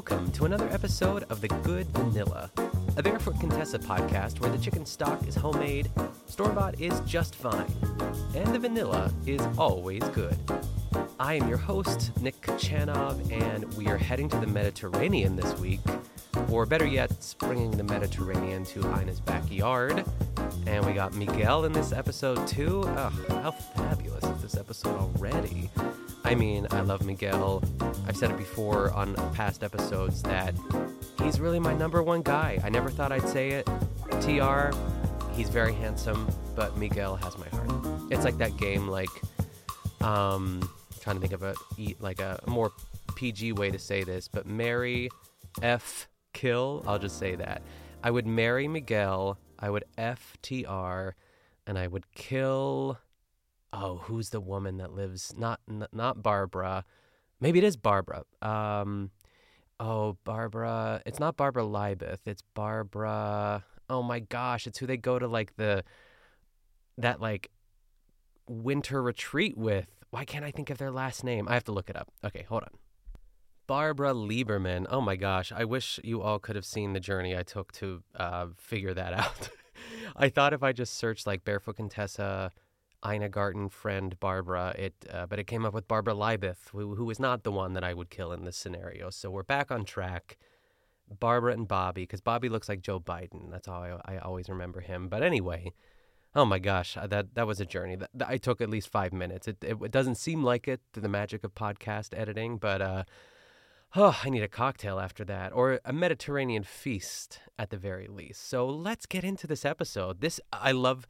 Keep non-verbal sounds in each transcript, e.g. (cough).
Welcome to another episode of The Good Vanilla, a Barefoot Contessa podcast where the chicken stock is homemade, store bought is just fine, and the vanilla is always good. I am your host, Nick Kachanov, and we are heading to the Mediterranean this week, or better yet, bringing the Mediterranean to Ina's backyard. And we got Miguel in this episode too. Oh, how fabulous is this episode already? I mean, I love Miguel. I've said it before on past episodes that he's really my number one guy. I never thought I'd say it. TR, he's very handsome, but Miguel has my heart. It's like that game, like, um, trying to think of a like a more PG way to say this, but marry, F, kill. I'll just say that. I would marry Miguel. I would FTR, and I would kill oh, who's the woman that lives not not Barbara? Maybe it is Barbara. Um, oh, Barbara. It's not Barbara Libath. It's Barbara. Oh my gosh, it's who they go to like the that like winter retreat with. Why can't I think of their last name? I have to look it up. Okay, hold on. Barbara Liberman. Oh my gosh, I wish you all could have seen the journey I took to uh, figure that (laughs) out. I thought if I just searched like Barefoot Contessa Ina Garten friend Barbara. It, uh, but it came up with Barbara Libath, who, who was not the one that I would kill in this scenario. So we're back on track. Barbara and Bobby, because Bobby looks like Joe Biden. That's how I, I, always remember him. But anyway, oh my gosh, uh, that that was a journey. That, that I took at least five minutes. It, it, it doesn't seem like it through the magic of podcast editing, but uh, oh, I need a cocktail after that, or a Mediterranean feast at the very least. So let's get into this episode. This I love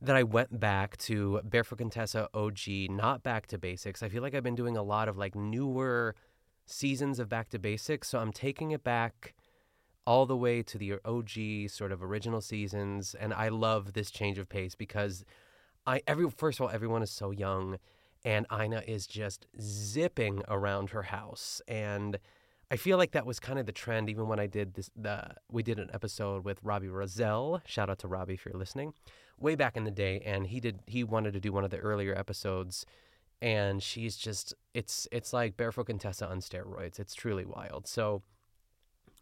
that I went back to Barefoot Contessa OG, not back to basics. I feel like I've been doing a lot of like newer seasons of back to basics, so I'm taking it back all the way to the OG sort of original seasons, and I love this change of pace because I every first of all everyone is so young, and Ina is just zipping around her house and. I feel like that was kind of the trend even when I did this the we did an episode with Robbie Roselle. Shout out to Robbie if you're listening way back in the day, and he did he wanted to do one of the earlier episodes, and she's just it's it's like Barefoot Contessa on steroids. It's truly wild. So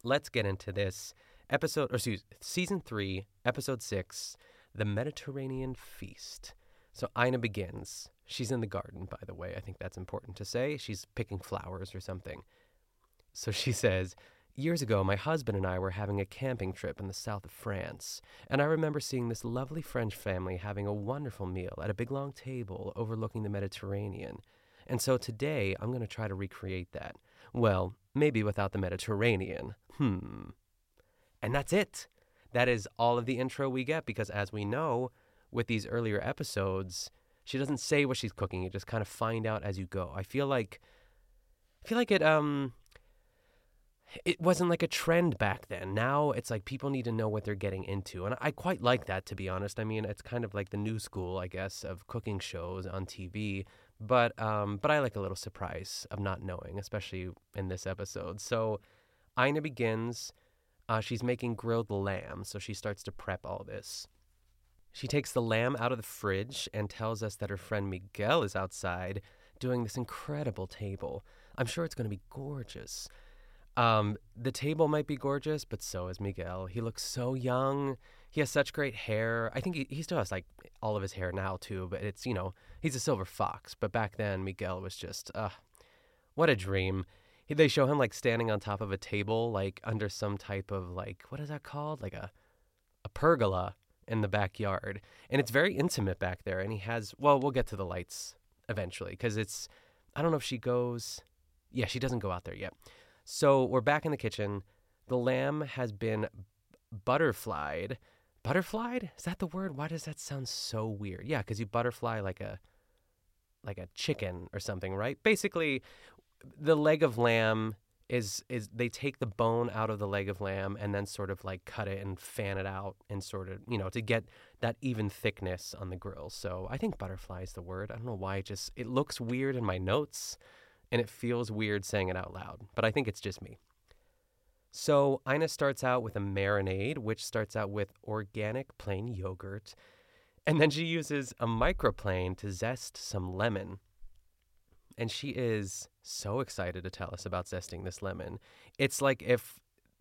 let's get into this episode, or excuse season three, episode six, the Mediterranean feast. So Ina begins. She's in the garden, by the way. I think that's important to say. She's picking flowers or something. So she says, Years ago, my husband and I were having a camping trip in the south of France, and I remember seeing this lovely French family having a wonderful meal at a big long table overlooking the Mediterranean. And so today, I'm going to try to recreate that. Well, maybe without the Mediterranean. Hmm. And that's it. That is all of the intro we get because, as we know, with these earlier episodes, she doesn't say what she's cooking. You just kind of find out as you go. I feel like, I feel like it, um, it wasn't like a trend back then. Now it's like people need to know what they're getting into. And I quite like that, to be honest. I mean, it's kind of like the new school, I guess, of cooking shows on TV. But, um, but I like a little surprise of not knowing, especially in this episode. So Ina begins. Uh, she's making grilled lamb, so she starts to prep all this. She takes the lamb out of the fridge and tells us that her friend Miguel is outside doing this incredible table. I'm sure it's going to be gorgeous. Um, the table might be gorgeous, but so is Miguel. He looks so young. He has such great hair. I think he, he still has like all of his hair now too, but it's you know he's a silver fox. But back then Miguel was just uh, what a dream. He, they show him like standing on top of a table, like under some type of like what is that called, like a a pergola in the backyard, and it's very intimate back there. And he has well, we'll get to the lights eventually because it's I don't know if she goes. Yeah, she doesn't go out there yet. So we're back in the kitchen. The lamb has been butterflied. Butterflied? Is that the word? Why does that sound so weird? Yeah, because you butterfly like a like a chicken or something, right? Basically, the leg of lamb is is they take the bone out of the leg of lamb and then sort of like cut it and fan it out and sort of you know to get that even thickness on the grill. So I think butterfly is the word. I don't know why it just it looks weird in my notes and it feels weird saying it out loud, but I think it's just me. So Ina starts out with a marinade, which starts out with organic plain yogurt, and then she uses a microplane to zest some lemon. and she is so excited to tell us about zesting this lemon. It's like if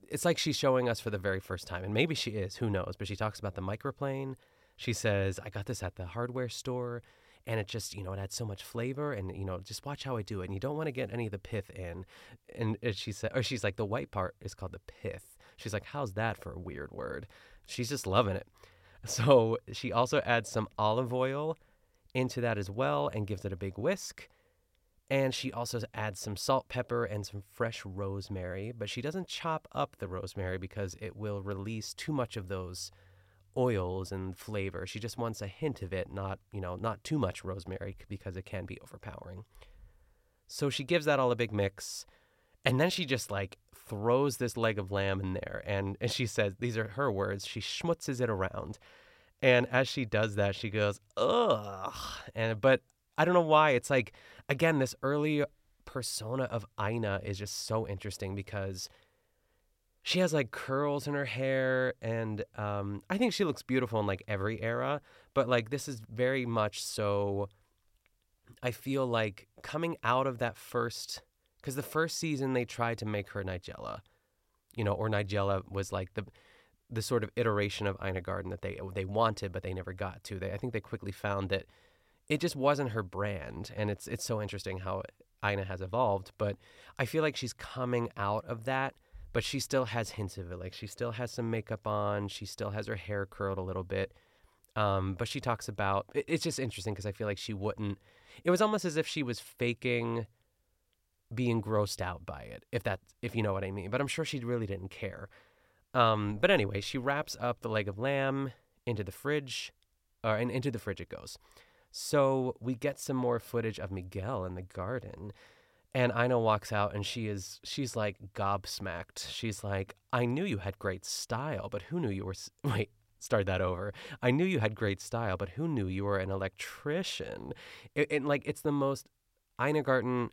it's like she's showing us for the very first time, and maybe she is, who knows? But she talks about the microplane. She says, "I got this at the hardware store." And it just, you know, it adds so much flavor, and you know, just watch how I do it. And you don't want to get any of the pith in. And she said, or she's like, the white part is called the pith. She's like, how's that for a weird word? She's just loving it. So she also adds some olive oil into that as well and gives it a big whisk. And she also adds some salt, pepper, and some fresh rosemary, but she doesn't chop up the rosemary because it will release too much of those oils and flavor. She just wants a hint of it, not, you know, not too much rosemary because it can be overpowering. So she gives that all a big mix. And then she just like throws this leg of lamb in there. And, and she says, these are her words, she schmutzes it around. And as she does that, she goes, ugh. And, but I don't know why. It's like, again, this early persona of Ina is just so interesting because she has like curls in her hair and um, i think she looks beautiful in like every era but like this is very much so i feel like coming out of that first because the first season they tried to make her nigella you know or nigella was like the the sort of iteration of Ina Garten that they they wanted but they never got to. They i think they quickly found that it just wasn't her brand and it's it's so interesting how Ina has evolved but i feel like she's coming out of that but she still has hints of it. Like she still has some makeup on. She still has her hair curled a little bit. Um, but she talks about it, it's just interesting because I feel like she wouldn't. It was almost as if she was faking being grossed out by it, if that if you know what I mean. But I'm sure she really didn't care. Um, but anyway, she wraps up the leg of lamb into the fridge, or and into the fridge it goes. So we get some more footage of Miguel in the garden. And Ina walks out and she is she's like gobsmacked. She's like, "I knew you had great style, but who knew you were (laughs) wait, start that over. I knew you had great style, but who knew you were an electrician?" And like it's the most Ina Garten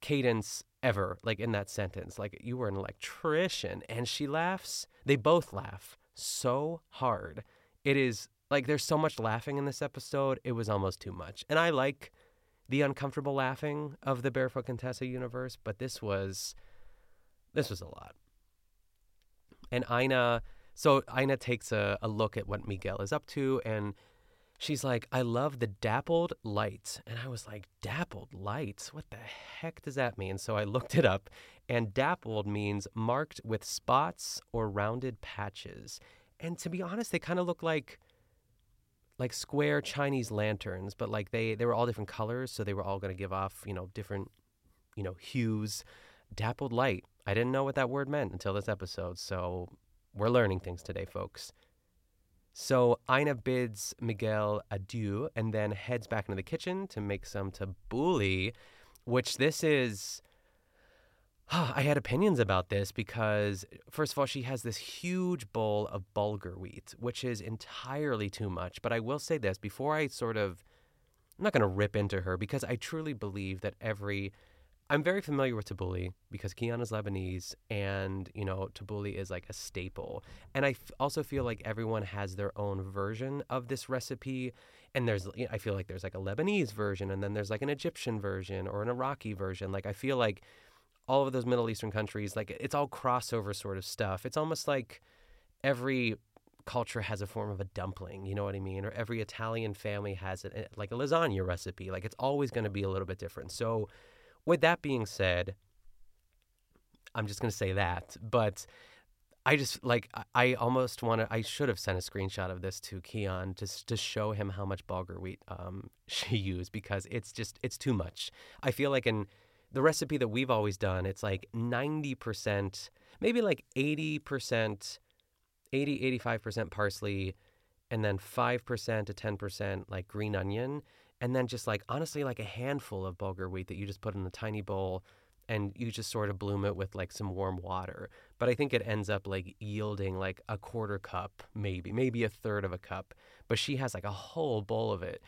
cadence ever like in that sentence. Like you were an electrician and she laughs. They both laugh so hard. It is like there's so much laughing in this episode. It was almost too much. And I like the uncomfortable laughing of the Barefoot Contessa universe, but this was this was a lot. And Ina, so Ina takes a, a look at what Miguel is up to, and she's like, "I love the dappled lights," and I was like, "Dappled lights? What the heck does that mean?" So I looked it up, and dappled means marked with spots or rounded patches. And to be honest, they kind of look like like square Chinese lanterns, but like they they were all different colors, so they were all going to give off you know different you know hues, dappled light. I didn't know what that word meant until this episode, so we're learning things today, folks. So Ina bids Miguel adieu and then heads back into the kitchen to make some tabbouleh, which this is (sighs) I had opinions about this because, first of all, she has this huge bowl of bulgur wheat, which is entirely too much. But I will say this before I sort of, I'm not going to rip into her because I truly believe that every, I'm very familiar with tabbouleh because Keon is Lebanese and, you know, tabbouleh is like a staple. And I f- also feel like everyone has their own version of this recipe. And there's, I feel like there's like a Lebanese version and then there's like an Egyptian version or an Iraqi version. Like, I feel like, all of those Middle Eastern countries, like it's all crossover sort of stuff. It's almost like every culture has a form of a dumpling, you know what I mean? Or every Italian family has it, eh, like a lasagna recipe. Like it's always going to be a little bit different. So, with that being said, I'm just going to say that. But I just like I almost want to. I should have sent a screenshot of this to Keon just to show him how much bulgur wheat um, (laughs) she used because it's just it's too much. I feel like in the recipe that we've always done, it's like 90%, maybe like 80%, 80, 85% parsley, and then 5% to 10% like green onion. And then just like honestly, like a handful of bulgur wheat that you just put in a tiny bowl and you just sort of bloom it with like some warm water. But I think it ends up like yielding like a quarter cup, maybe, maybe a third of a cup. But she has like a whole bowl of it.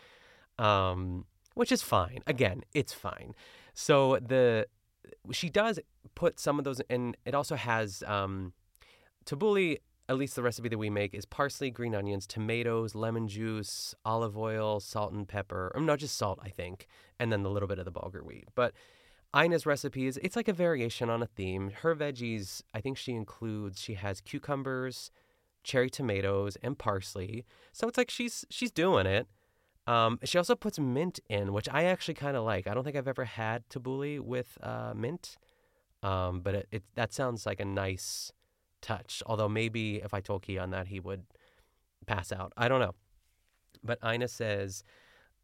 Um, which is fine. Again, it's fine. So the she does put some of those, and it also has um, tabbouleh. at least the recipe that we make, is parsley, green onions, tomatoes, lemon juice, olive oil, salt and pepper. Or not just salt, I think, and then a little bit of the bulgur wheat. But Ina's recipe is it's like a variation on a theme. Her veggies, I think she includes she has cucumbers, cherry tomatoes, and parsley. So it's like she's she's doing it. Um, she also puts mint in, which I actually kind of like. I don't think I've ever had tabbouleh with uh, mint, um, but it, it, that sounds like a nice touch. Although maybe if I told Keon that, he would pass out. I don't know. But Ina says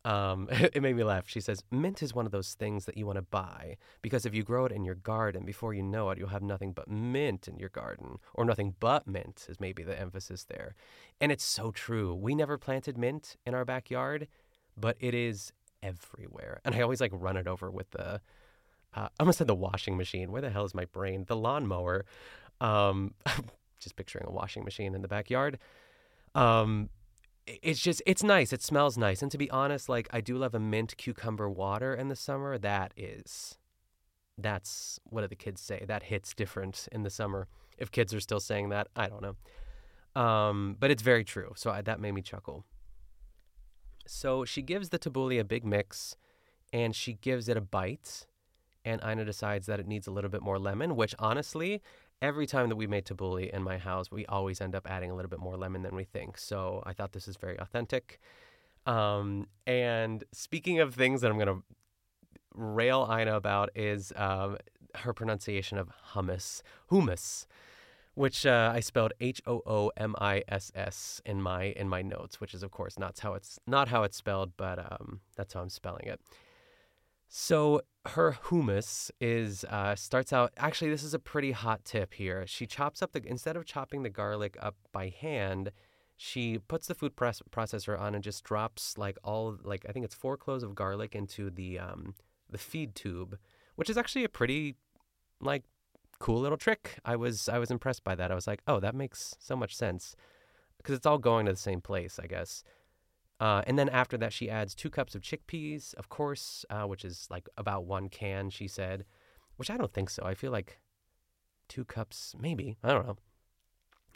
um, (laughs) it made me laugh. She says, Mint is one of those things that you want to buy because if you grow it in your garden, before you know it, you'll have nothing but mint in your garden, or nothing but mint, is maybe the emphasis there. And it's so true. We never planted mint in our backyard, but it is everywhere. And I always like run it over with the, uh, I almost said the washing machine. Where the hell is my brain? The lawnmower. Um, (laughs) just picturing a washing machine in the backyard. Um, it's just it's nice. It smells nice. And to be honest, like I do love a mint cucumber water in the summer. That is that's what do the kids say? That hits different in the summer. If kids are still saying that, I don't know. Um, but it's very true. So I, that made me chuckle. So she gives the tabbouleh a big mix and she gives it a bite. And Ina decides that it needs a little bit more lemon, which honestly, every time that we made tabbouleh in my house, we always end up adding a little bit more lemon than we think. So I thought this is very authentic. Um, and speaking of things that I'm going to rail Ina about is um, her pronunciation of hummus, hummus, which uh, I spelled H O O M I S S in my in my notes, which is of course not how it's not how it's spelled, but um, that's how I'm spelling it. So her hummus is uh, starts out. Actually, this is a pretty hot tip here. She chops up the instead of chopping the garlic up by hand, she puts the food press, processor on and just drops like all like I think it's four cloves of garlic into the um, the feed tube, which is actually a pretty like cool little trick. I was I was impressed by that. I was like, oh, that makes so much sense because it's all going to the same place, I guess. Uh, and then after that, she adds two cups of chickpeas, of course, uh, which is like about one can, she said, which I don't think so. I feel like two cups, maybe. I don't know.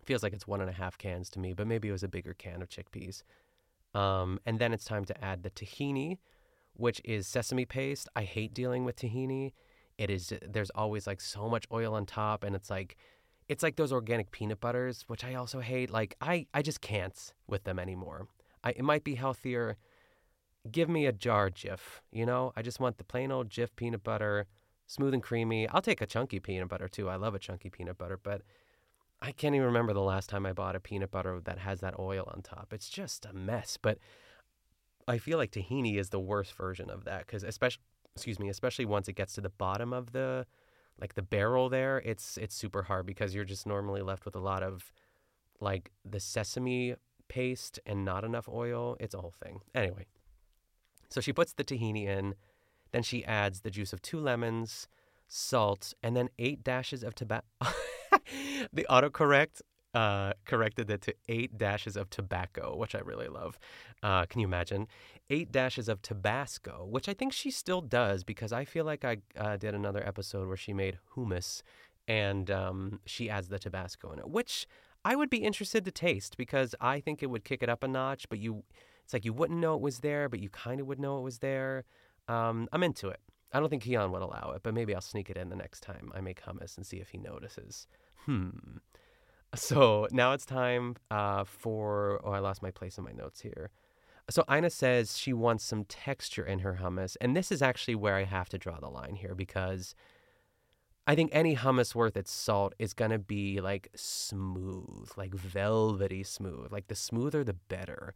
Feels like it's one and a half cans to me, but maybe it was a bigger can of chickpeas. Um, and then it's time to add the tahini, which is sesame paste. I hate dealing with tahini. It is there's always like so much oil on top, and it's like it's like those organic peanut butters, which I also hate. Like I I just can't with them anymore. I, it might be healthier. Give me a jar Jif, you know? I just want the plain old Jif peanut butter, smooth and creamy. I'll take a chunky peanut butter too. I love a chunky peanut butter, but I can't even remember the last time I bought a peanut butter that has that oil on top. It's just a mess. But I feel like tahini is the worst version of that because especially excuse me, especially once it gets to the bottom of the like the barrel there, it's it's super hard because you're just normally left with a lot of like the sesame paste and not enough oil. It's a whole thing. Anyway, so she puts the tahini in, then she adds the juice of two lemons, salt, and then eight dashes of tobacco. (laughs) the autocorrect uh, corrected it to eight dashes of tobacco, which I really love. Uh, can you imagine? Eight dashes of Tabasco, which I think she still does because I feel like I uh, did another episode where she made hummus and um, she adds the Tabasco in it, which I would be interested to taste because I think it would kick it up a notch. But you, it's like you wouldn't know it was there, but you kind of would know it was there. Um, I'm into it. I don't think Keon would allow it, but maybe I'll sneak it in the next time I make hummus and see if he notices. Hmm. So now it's time uh, for. Oh, I lost my place in my notes here. So Ina says she wants some texture in her hummus, and this is actually where I have to draw the line here because I think any hummus worth its salt is gonna be like smooth, like velvety smooth. Like the smoother, the better.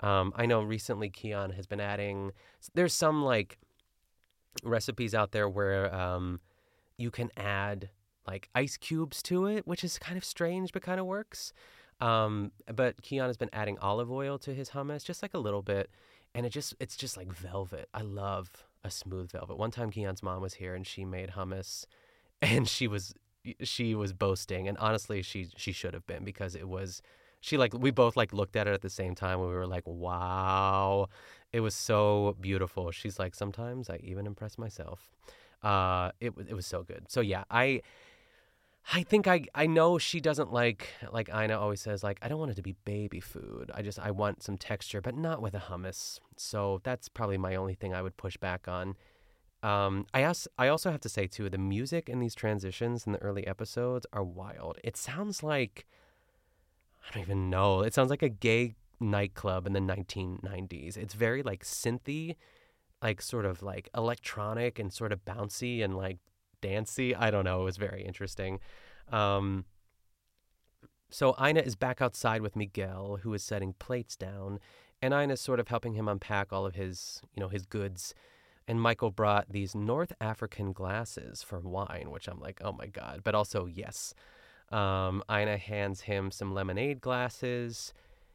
Um, I know recently Keon has been adding. There's some like recipes out there where um, you can add like ice cubes to it, which is kind of strange but kind of works. Um, but Keon has been adding olive oil to his hummus, just like a little bit, and it just it's just like velvet. I love a smooth velvet. One time Keon's mom was here and she made hummus and she was she was boasting and honestly she she should have been because it was she like we both like looked at it at the same time and we were like wow it was so beautiful she's like sometimes i even impress myself uh it, was it was so good so yeah i I think I I know she doesn't like like Ina always says like I don't want it to be baby food. I just I want some texture, but not with a hummus. So that's probably my only thing I would push back on. Um, I also I also have to say too the music in these transitions in the early episodes are wild. It sounds like I don't even know. It sounds like a gay nightclub in the 1990s. It's very like synthy, like sort of like electronic and sort of bouncy and like dancey. I don't know. It was very interesting. Um, so Ina is back outside with Miguel, who is setting plates down, and Ina is sort of helping him unpack all of his, you know, his goods. And Michael brought these North African glasses for wine, which I'm like, oh my god. But also, yes. Um, Ina hands him some lemonade glasses,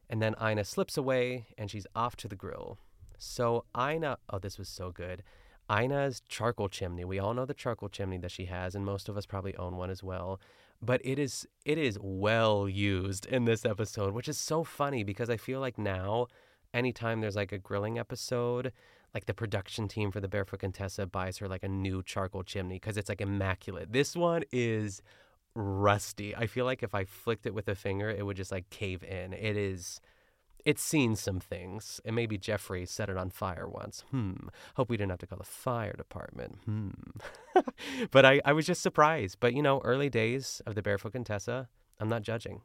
and then Ina slips away, and she's off to the grill. So Ina, oh, this was so good. Ina's charcoal chimney. We all know the charcoal chimney that she has, and most of us probably own one as well. But it is it is well used in this episode, which is so funny because I feel like now, anytime there's like a grilling episode, like the production team for the Barefoot Contessa buys her like a new charcoal chimney because it's like immaculate. This one is rusty. I feel like if I flicked it with a finger, it would just like cave in. It is it's seen some things. And maybe Jeffrey set it on fire once. Hmm. Hope we didn't have to call the fire department. Hmm. (laughs) but I, I was just surprised. But, you know, early days of the Barefoot Contessa, I'm not judging.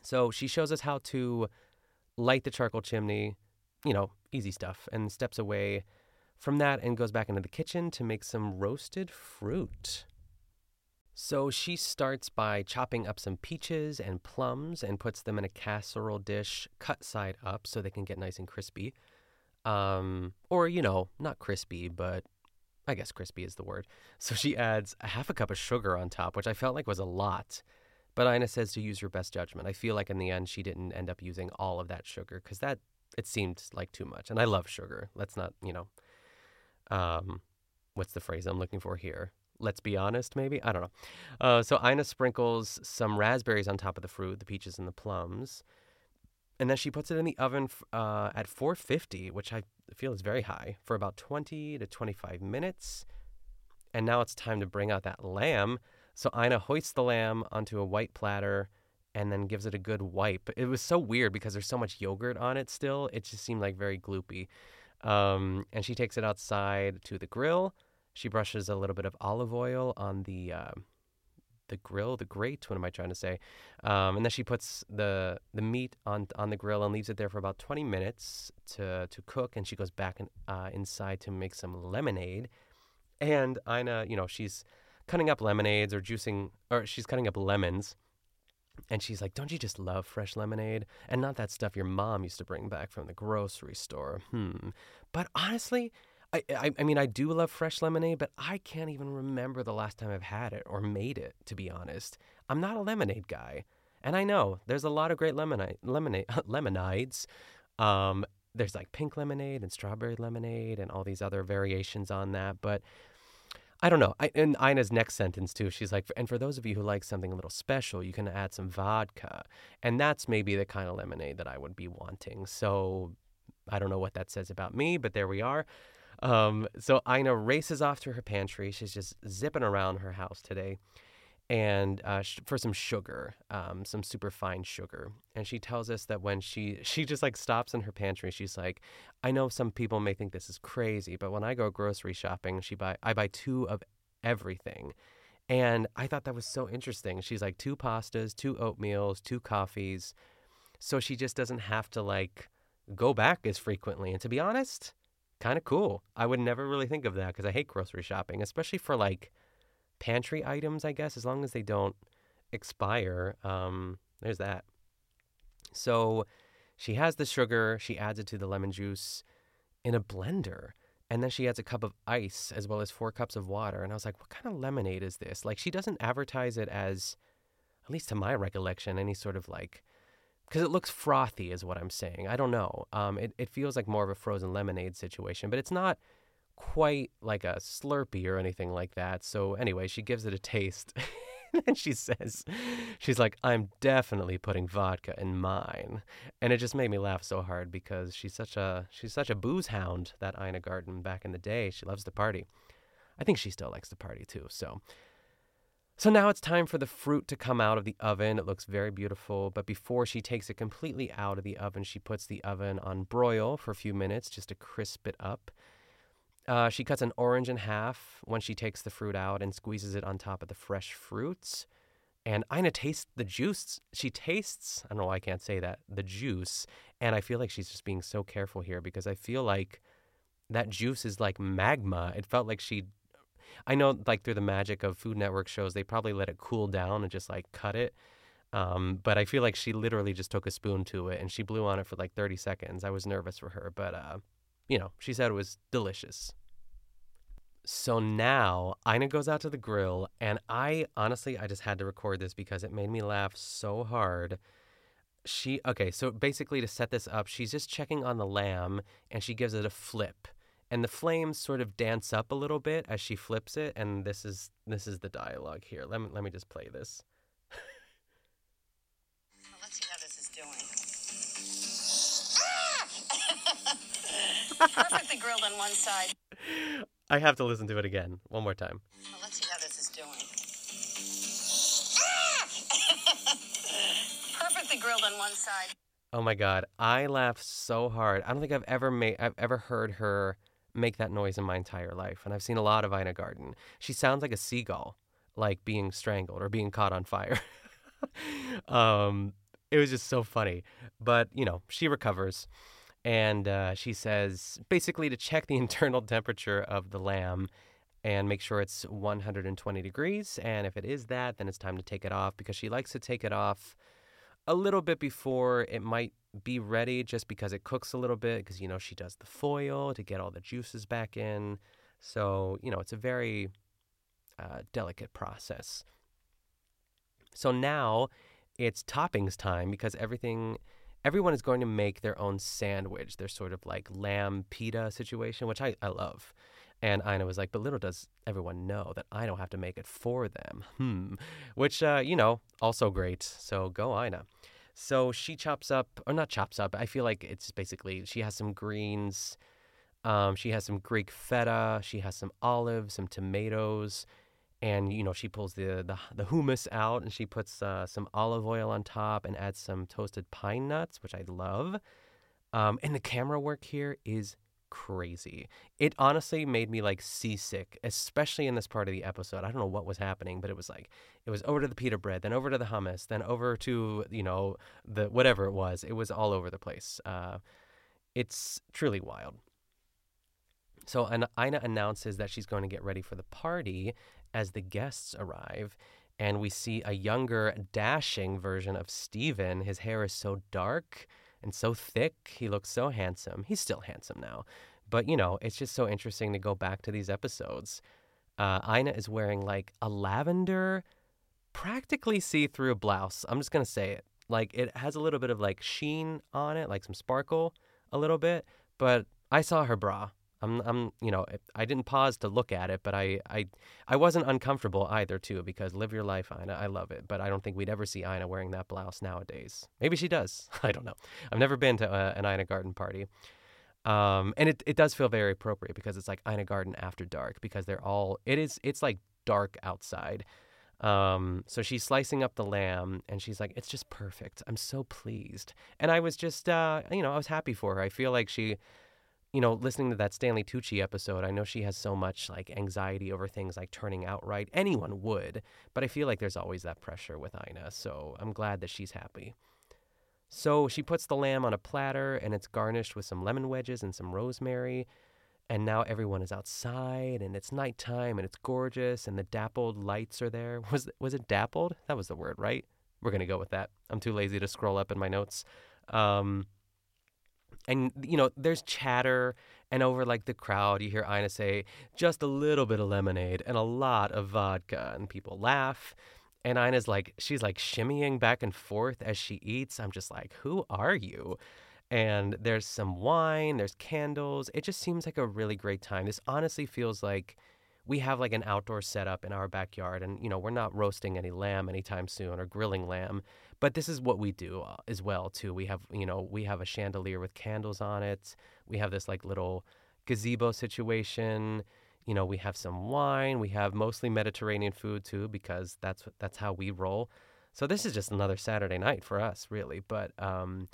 So she shows us how to light the charcoal chimney, you know, easy stuff, and steps away from that and goes back into the kitchen to make some roasted fruit. So she starts by chopping up some peaches and plums and puts them in a casserole dish, cut side up so they can get nice and crispy. Um, or, you know, not crispy, but I guess crispy is the word. (laughs) So she adds a half a cup of sugar on top, which I felt like was a lot. But Ina says to use your best judgment. I feel like in the end she didn't end up using all of that sugar because that it seemed like too much. And I love sugar. Let's not, you know, um, what's the phrase I'm looking for here? let's be honest, maybe. I don't know. Uh, so Ina sprinkles some raspberries on top of the fruit, the peaches and the plums. And then she puts it in the oven uh, at 450, which I feel is very high, for about 20 to 25 minutes. And now it's time to bring out that lamb. So Ina hoists the lamb onto a white platter and then gives it a good wipe. It was so weird because there's so much yogurt on it still. It just seemed like very gloopy. Um, and she takes it outside to the grill she brushes a little bit of olive oil on the uh, the grill, the grate. What am I trying to say? Um, and then she puts the the meat on on the grill and leaves it there for about 20 minutes to to cook. And she goes back in, uh, inside to make some lemonade. And Ina, you know, she's cutting up lemonades or juicing, or she's cutting up lemons. And she's like, Don't you just love fresh lemonade? And not that stuff your mom used to bring back from the grocery store. Hmm. But honestly, I, I, I mean, I do love fresh lemonade, but I can't even remember the last time I've had it or made it, to be honest. I'm not a lemonade guy. And I know there's a lot of great lemonade, lemonade, (laughs) lemonades. Um, there's like pink lemonade and strawberry lemonade and all these other variations on that. But I don't know. I, in Ina's next sentence, too, she's like, and for those of you who like something a little special, you can add some vodka. And that's maybe the kind of lemonade that I would be wanting. So I don't know what that says about me, but there we are. Um, so Ina races off to her pantry. She's just zipping around her house today, and uh, sh- for some sugar, um, some super fine sugar. And she tells us that when she she just like stops in her pantry, she's like, "I know some people may think this is crazy, but when I go grocery shopping, she buy I buy two of everything." And I thought that was so interesting. She's like two pastas, two oatmeals, two coffees. So she just doesn't have to like go back as frequently. And to be honest, kind of cool. I would never really think of that because I hate grocery shopping, especially for like pantry items, I guess, as long as they don't expire. Um, there's that. So she has the sugar, she adds it to the lemon juice in a blender. And then she adds a cup of ice as well as four cups of water. And I was like, what kind of lemonade is this? Like, she doesn't advertise it as, at least to my recollection, any sort of like because it looks frothy, is what I'm saying. I don't know. Um, it, it feels like more of a frozen lemonade situation, but it's not quite like a Slurpee or anything like that. So, anyway, she gives it a taste. (laughs) and she says, she's like, I'm definitely putting vodka in mine. And it just made me laugh so hard because she's such a she's such a booze hound, that Ina Garten back in the day. She loves to party. I think she still likes to party too. So So now it's time for the fruit to come out of the oven. It looks very beautiful, but before she takes it completely out of the oven, she puts the oven on broil for a few minutes just to crisp it up. Uh, she cuts an orange in half when she takes the fruit out and squeezes it on top of the fresh fruits. And Ina tastes the juice. She tastes, I don't know why I can't say that, the juice. And I feel like she's just being so careful here because I feel like that juice is like magma. It felt like she, I know like through the magic of Food Network shows, they probably let it cool down and just like cut it. Um, but I feel like she literally just took a spoon to it and she blew on it for like 30 seconds. I was nervous for her, but, uh, you know, she said it was delicious. So now Ina goes out to the grill, and I honestly, I just had to record this because it made me laugh so hard. She, okay, so basically to set this up, she's just checking on the lamb and she gives it a flip. And the flames sort of dance up a little bit as she flips it, and this is this is the dialogue here. Let me let me just play this. Let's see how this is doing. Perfectly grilled on one side. I have to listen to it again one more time. Well, let's see how this is doing. (laughs) Perfectly grilled on one side. Oh my god, I laughed so hard. I don't think I've ever made I've ever heard her make that noise in my entire life, and I've seen a lot of Ina Garten. She sounds like a seagull, like being strangled or being caught on fire. (laughs) um, it was just so funny, but you know she recovers, and uh, she says basically to check the (laughs) internal temperature of the lamb and make sure it's 120 degrees. And if it is that, then it's time to take it off because she likes to take it off a little bit before it might be ready just because it cooks a little bit because you know she does the foil to get all the juices back in so you know it's a very uh, delicate process so now it's toppings time because everything everyone is going to make their own sandwich their sort of like lamb pita situation which i, I love and Ina was like, but little does everyone know that I don't have to make it for them. (laughs) Hmm. Which, uh, you know, also great. So go Ina. So she chops up, or not chops up, I feel like it's basically, she has some greens. Um, she has some Greek feta. She has some olives, some tomatoes. And, you know, she pulls the, the, the hummus out and she puts uh, some olive oil on top and adds some toasted pine nuts, which I love. Um, and the camera work here is crazy. It honestly made me like seasick, especially in this part of the episode. I don't know what was happening, but it was like it was over to the pita bread, then over to the hummus, then over to you know the whatever it was. It was all over the place. Uh, it's truly wild. So Ina announces that she's going to get ready for the party as the guests arrive. And we see a younger, dashing version of Steven. His hair is so dark and so thick. He looks so handsome. He's still handsome now. But, you know, it's just so interesting to go back to these episodes. Uh, Ina is wearing like a lavender, practically see through blouse. I'm just going to say it. Like, it has a little bit of like sheen on it, like some sparkle a little bit. But I saw her bra. I'm, I'm, you know, I didn't pause to look at it, but I, I, I wasn't uncomfortable either, too, because live your life, Ina. I love it, but I don't think we'd ever see Ina wearing that blouse nowadays. Maybe she does. (laughs) I don't know. I've never been to a, an Ina garden party. Um, and it, it does feel very appropriate because it's like Ina garden after dark because they're all, it is, it's like dark outside. Um, so she's slicing up the lamb and she's like, it's just perfect. I'm so pleased. And I was just, uh, you know, I was happy for her. I feel like she, you know, listening to that Stanley Tucci episode, I know she has so much like anxiety over things like turning out right. Anyone would, but I feel like there's always that pressure with Ina. So I'm glad that she's happy. So she puts the lamb on a platter and it's garnished with some lemon wedges and some rosemary. And now everyone is outside and it's nighttime and it's gorgeous and the dappled lights are there. (laughs) Was was it dappled? That was the word, right? We're gonna go with that. I'm too lazy to scroll up in my notes. Um, and you know there's chatter and over like the crowd you hear ina say just a little bit of lemonade and a lot of vodka and people laugh. And ina's like she's like shimmying back and forth as she eats. I'm just like who are you? And there's some wine there's candles. It just seems like a really great time. This honestly feels like we have like an outdoor setup in our backyard and you know we're not roasting any lamb anytime soon or grilling lamb but this is what we do uh, as well too we have you know we have a chandelier with candles on it we have this like little gazebo situation you know, we have some wine. We have mostly Mediterranean food too, because that's that's how we roll. So this is just another Saturday night for us, really. But um,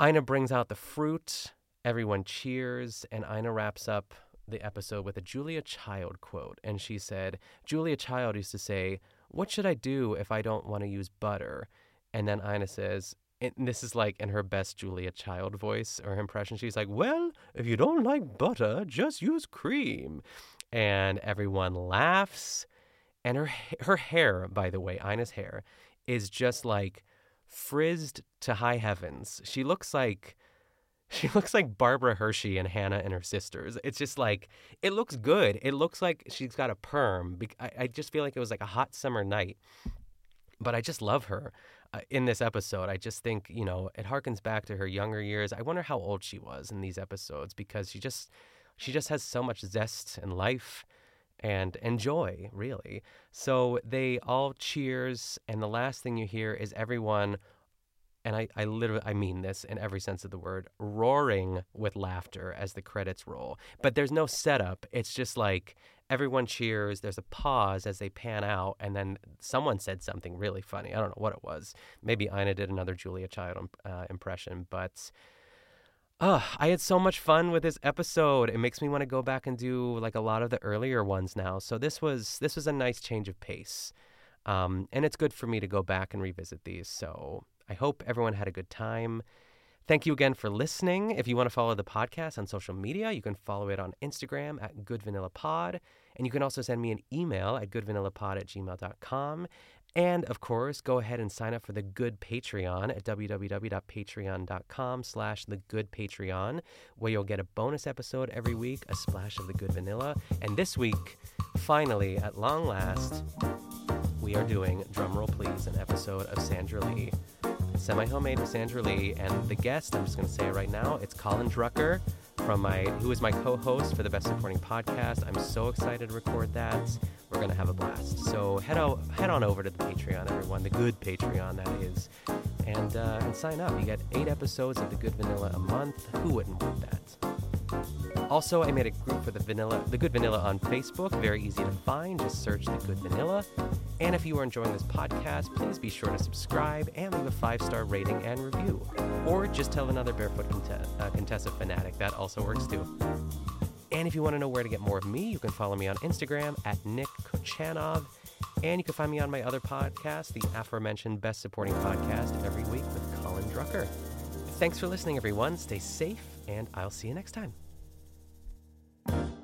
Ina brings out the fruit. Everyone cheers, and Ina wraps up the episode with a Julia Child quote. And she said, Julia Child used to say, What should I do if I don't want to use butter? And then Ina says, and this is like in her best Julia Child voice or impression. She's like, Well, if you don't like butter, just use cream. And everyone laughs. And her her hair, by the way, Ina's hair, is just like frizzed to high heavens. She looks like she looks like Barbara Hershey and Hannah and her sisters. It's just like it looks good. It looks like she's got a perm. I, I just feel like it was like a hot summer night. But I just love her uh, in this episode. I just think you know it harkens back to her younger years. I wonder how old she was in these episodes because she just she just has so much zest and life and enjoy, really. So they all cheers, and the last thing you hear is everyone, and I, I literally, I mean this in every sense of the word, roaring with laughter as the credits roll. But there's no setup. It's just like everyone cheers. There's a pause as they pan out, and then someone said something really funny. I don't know what it was. Maybe Ina did another Julia Child uh, impression, but Oh, I had so much fun with this episode. It makes me want to go back and do like a lot of the earlier ones now. So this was this was a nice change of pace, um, and it's good for me to go back and revisit these. So I hope everyone had a good time. Thank you again for listening. If you want to follow the podcast on social media, you can follow it on Instagram at Good Vanilla Pod. And you can also send me an email at goodvanillapod at gmail.com. And of course, go ahead and sign up for the Good Patreon at www.patreon.com slash the Good Patreon, where you'll get a bonus episode every week, a splash of the Good Vanilla. And this week, finally, at long last, we are doing, drumroll please, an episode of Sandra Lee. Semi homemade with Sandra Lee, and the guest, I'm just going to say right now, it's Colin Drucker from my who is my co-host for the Best Supporting Podcast. I'm so excited to record that. We're gonna have a blast. So head head on over to the Patreon, everyone, the good Patreon that is, and uh, and sign up. You get eight episodes of the Good Vanilla a month. Who wouldn't want that? Also, I made a group for the vanilla, the Good Vanilla on Facebook. Very easy to find. Just search the Good Vanilla. And if you are enjoying this podcast, please be sure to subscribe and leave a five-star rating and review. Or just tell another Barefoot uh, Contessa fanatic. That also works too. And if you want to know where to get more of me, you can follow me on Instagram at Nick Kochanov. And you can find me on my other podcast, the aforementioned Best Supporting Podcast, every week with Colin Drucker. Thanks for listening, everyone. Stay safe, and I'll see you next time. Thank you.